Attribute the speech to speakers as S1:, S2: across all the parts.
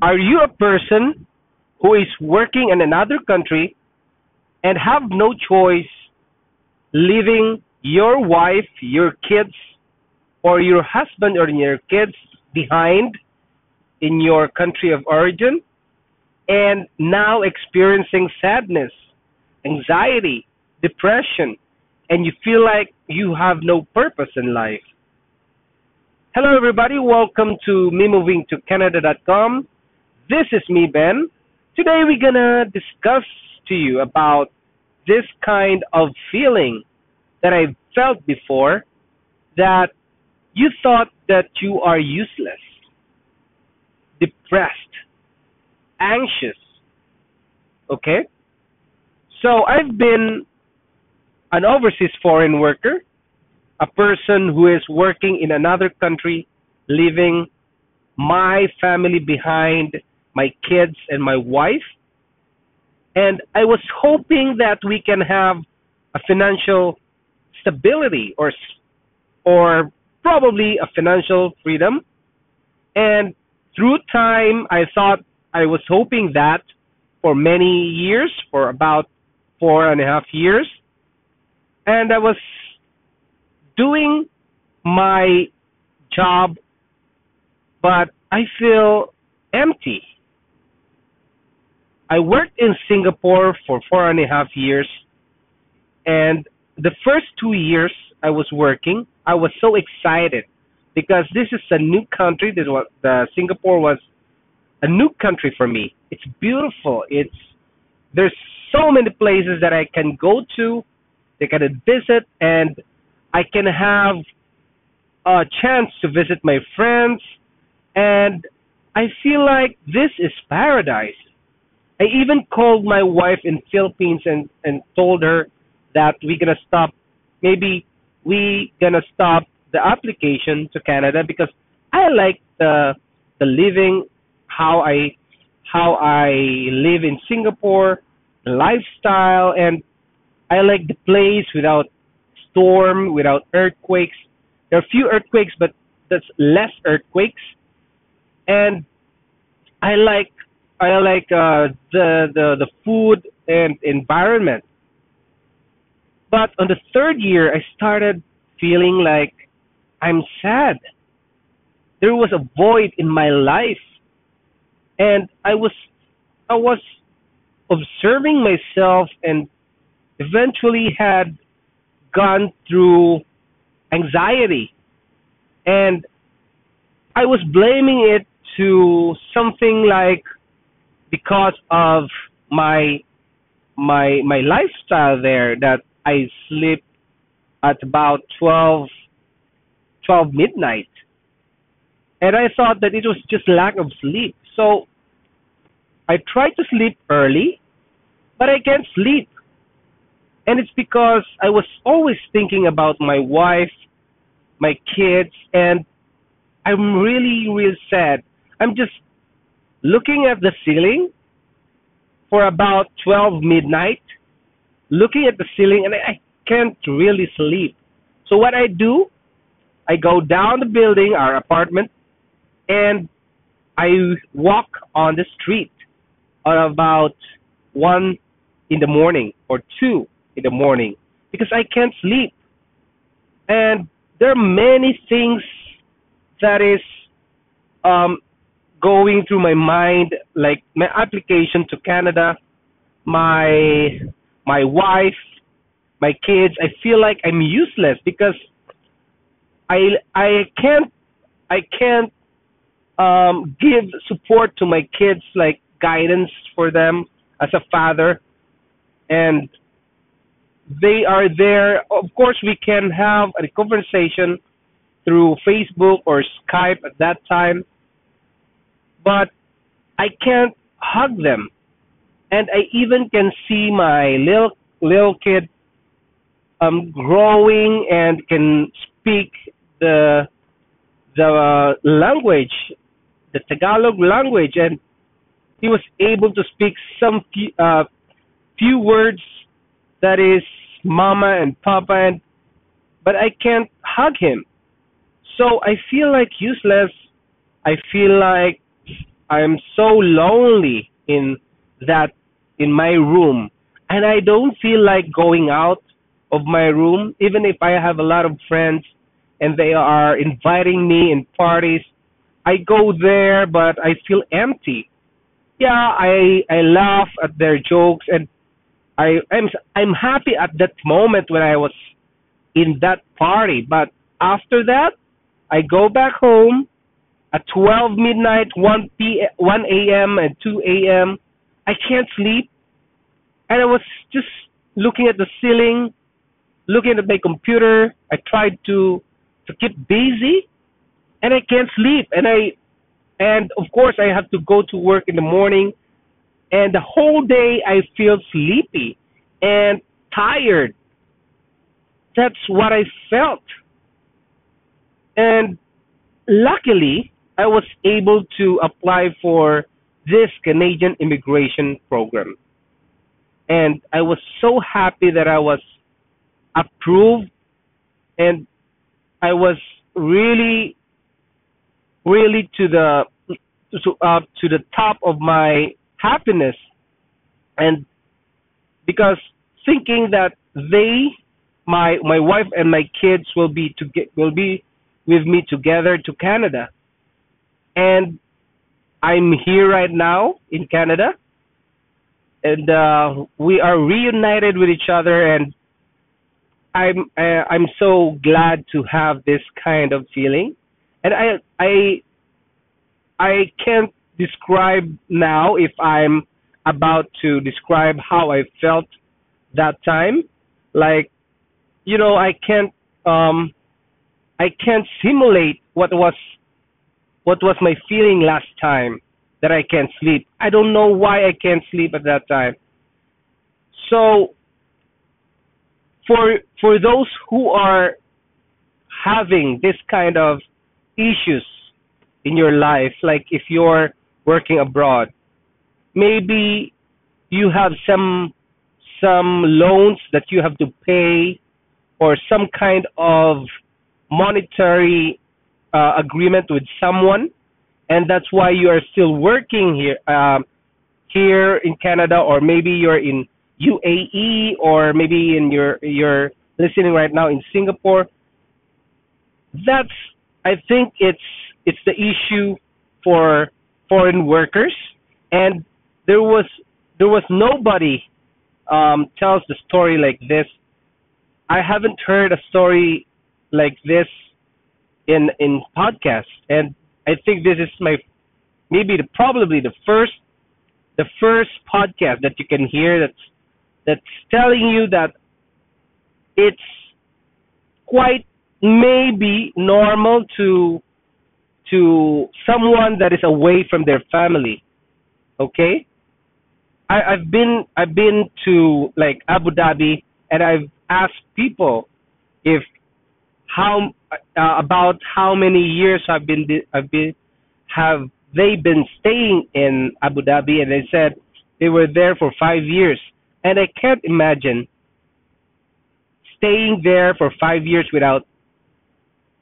S1: Are you a person who is working in another country and have no choice leaving your wife, your kids, or your husband or your kids behind in your country of origin and now experiencing sadness, anxiety, depression, and you feel like you have no purpose in life? Hello, everybody. Welcome to me moving to Canada.com. This is me, Ben. Today, we're gonna discuss to you about this kind of feeling that I felt before that you thought that you are useless, depressed, anxious. Okay? So I've been an overseas foreign worker, a person who is working in another country, leaving my family behind, my kids and my wife. And I was hoping that we can have a financial stability or or probably a financial freedom. And through time, I thought I was hoping that for many years, for about four and a half years. And I was doing my job, but I feel empty. I worked in Singapore for four and a half years, and the first two years I was working, I was so excited because this is a new country. This was the Singapore was a new country for me. It's beautiful. It's there's so many places that I can go to, that I can visit, and I can have a chance to visit my friends, and I feel like this is paradise. I even called my wife in Philippines and and told her that we're gonna stop. Maybe we gonna stop the application to Canada because I like the the living how I how I live in Singapore, the lifestyle, and I like the place without storm, without earthquakes. There are few earthquakes, but that's less earthquakes, and I like I like uh, the the the food and environment. But on the third year, I started feeling like I'm sad. There was a void in my life, and I was I was observing myself, and eventually had gone through anxiety, and I was blaming it to something like because of my my my lifestyle there that I sleep at about 12 12 midnight. And I thought that it was just lack of sleep. So I tried to sleep early but I can't sleep and it's because I was always thinking about my wife my kids and I'm really really sad I'm just looking at the ceiling for about 12 midnight, looking at the ceiling, and I can't really sleep. So what I do, I go down the building, our apartment, and I walk on the street at about 1 in the morning or 2 in the morning because I can't sleep. And there are many things that is um, going through my mind like my application to Canada, my my wife, my kids. I feel like I'm useless because I I can't I can't um give support to my kids like guidance for them as a father and they are there of course we can have a conversation through Facebook or Skype at that time but I can't hug them. And I even can see my little little kid um growing and can speak the the uh, language, the Tagalog language, and he was able to speak some few, uh, few words that is mama and papa and but I can't hug him. So I feel like useless. I feel like I'm so lonely in that in my room and I don't feel like going out of my room even if I have a lot of friends and they are inviting me in parties. I go there but I feel empty. Yeah, I I laugh at their jokes and I I'm I'm happy at that moment when I was in that party, but after that I go back home at 12 midnight, 1 p 1 a.m. and 2 a.m. I can't sleep, and I was just looking at the ceiling, looking at my computer. I tried to to keep busy, and I can't sleep. And I and of course I have to go to work in the morning, and the whole day I feel sleepy and tired. That's what I felt, and luckily I was able to apply for this Canadian immigration program. And I was so happy that I was approved and I was really really to the to uh, to the top of my happiness. And because thinking that they my my wife and my kids will be to get will be with me together to Canada. And I'm here right now in Canada, and uh, we are reunited with each other, and I'm uh, I'm so glad to have this kind of feeling, and I I I can't describe now if I'm about to describe how I felt that time, like you know I can't um I can't simulate what was what was my feeling last time that I can't sleep. I don't know why I can't sleep at that time. So for for those who are having this kind of issues in your life, like if you're working abroad, maybe you have some some loans that you have to pay or some kind of monetary uh, agreement with someone, and that's why you are still working here um, here in Canada, or maybe you're in UAE, or maybe in your you're listening right now in Singapore. That's I think it's it's the issue for foreign workers, and there was there was nobody um, tells the story like this. I haven't heard a story like this in in podcasts, and I think this is my maybe the probably the first the first podcast that you can hear that's that's telling you that it's quite maybe normal to to someone that is away from their family. Okay? I, I've been I've been to like Abu Dhabi and I've asked people if how uh, about how many years I've been I've been have they been staying in Abu Dhabi and they said they were there for 5 years and I can't imagine staying there for 5 years without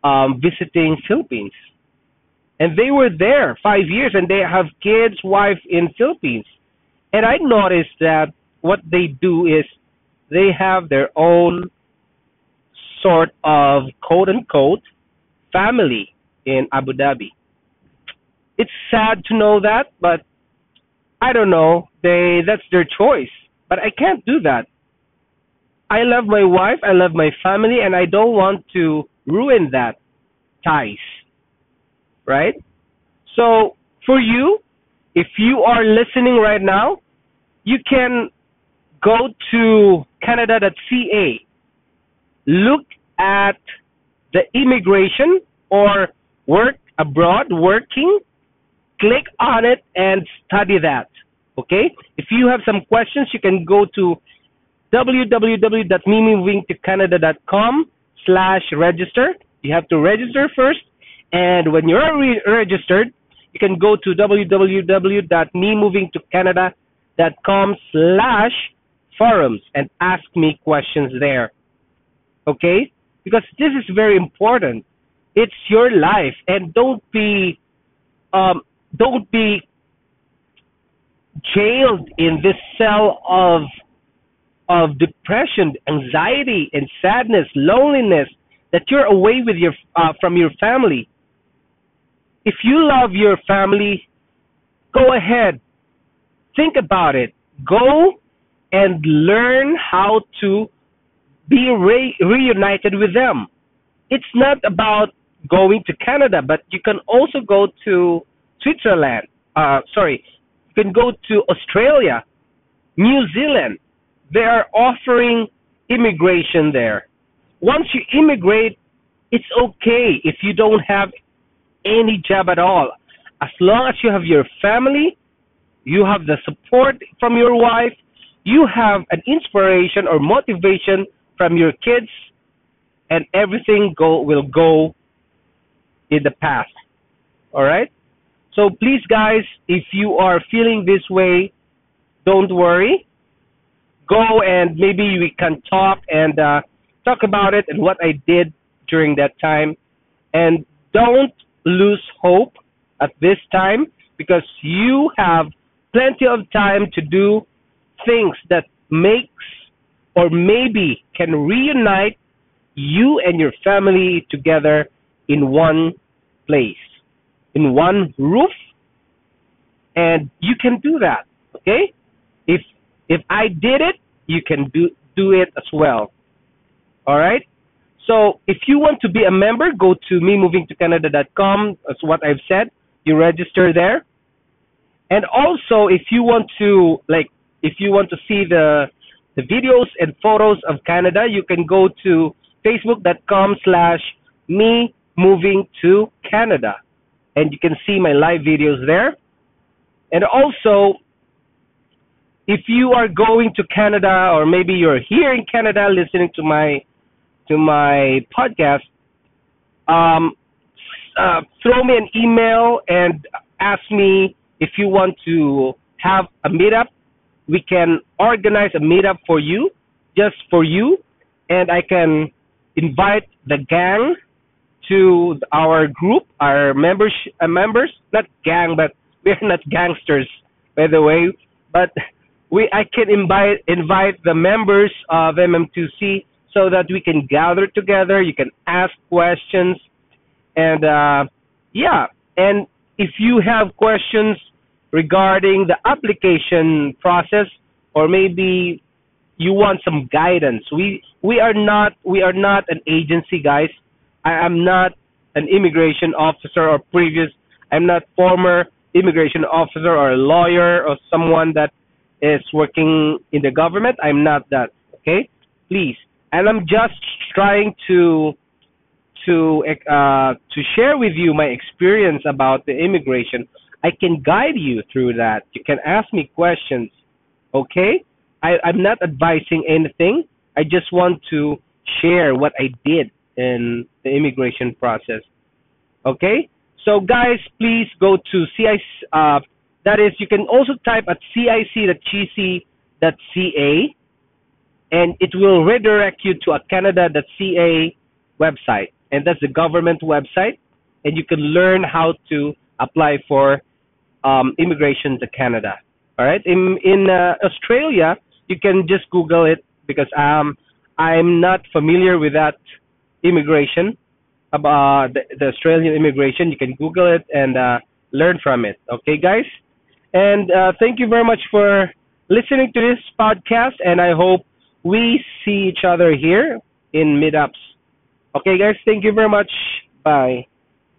S1: um visiting Philippines and they were there 5 years and they have kids wife in Philippines and I noticed that what they do is they have their own sort of quote unquote family in Abu Dhabi. It's sad to know that, but I don't know. They that's their choice. But I can't do that. I love my wife, I love my family, and I don't want to ruin that ties. Right? So for you, if you are listening right now, you can go to canada.ca look at the immigration or work abroad working, click on it and study that. Okay? If you have some questions, you can go to www.memovingtocanada.com slash register. You have to register first. And when you're re- registered, you can go to www.memovingtocanada.com slash forums and ask me questions there okay? Because this is very important. It's your life, and don't be, um, don't be jailed in this cell of of depression, anxiety, and sadness, loneliness, that you're away with your uh, from your family. If you love your family, go ahead, think about it. Go and learn how to be re- reunited with them. It's not about going to Canada, but you can also go to Switzerland. Uh, sorry, you can go to Australia, New Zealand. They are offering immigration there. Once you immigrate, it's okay if you don't have any job at all. As long as you have your family, you have the support from your wife, you have an inspiration or motivation from your kids, and everything go will go in the past. All right? So please guys, if you are feeling this way, don't worry. Go and maybe we can talk and uh, talk about it and what I did during that time. And don't lose hope at this time because you have plenty of time to do things that makes or maybe can reunite you and your family together in one place, in one roof, and you can do that. Okay? If if I did it, you can do do it as well. All right? So if you want to be a member, go to memovingtocanada.com. That's what I've said. You register there. And also, if you want to like, if you want to see the the videos and photos of Canada, you can go to facebook.com slash me moving to Canada. And you can see my live videos there. And also, if you are going to Canada or maybe you're here in Canada listening to my to my podcast, um, uh, throw me an email and ask me if you want to have a meetup. We can organize a meetup for you, just for you, and I can invite the gang to our group, our members, uh, members, not gang, but we're not gangsters, by the way, but we I can invite invite the members of MM2C so that we can gather together. You can ask questions, and uh, yeah, and if you have questions regarding the application process, or maybe you want some guidance, we we are not we are not an agency, guys. I am not an immigration officer or previous. I'm not former immigration officer or a lawyer or someone that is working in the government. I'm not that. Okay, please. And I'm just trying to to uh, to share with you my experience about the immigration. I can guide you through that. You can ask me questions. Okay, I, I'm not advising anything. I just want to share what I did in the immigration process. Okay? So guys, please go to CIC. Uh, that is, you can also type at cic.gc.ca and it will redirect you to a canada.ca website. And that's the government website. And you can learn how to apply for um, immigration to Canada. All right. In in uh, Australia, you can just Google it because um, I'm not familiar with that immigration about the, the Australian immigration. You can Google it and uh, learn from it. Okay, guys. And uh, thank you very much for listening to this podcast. And I hope we see each other here in meetups. Okay, guys. Thank you very much. Bye.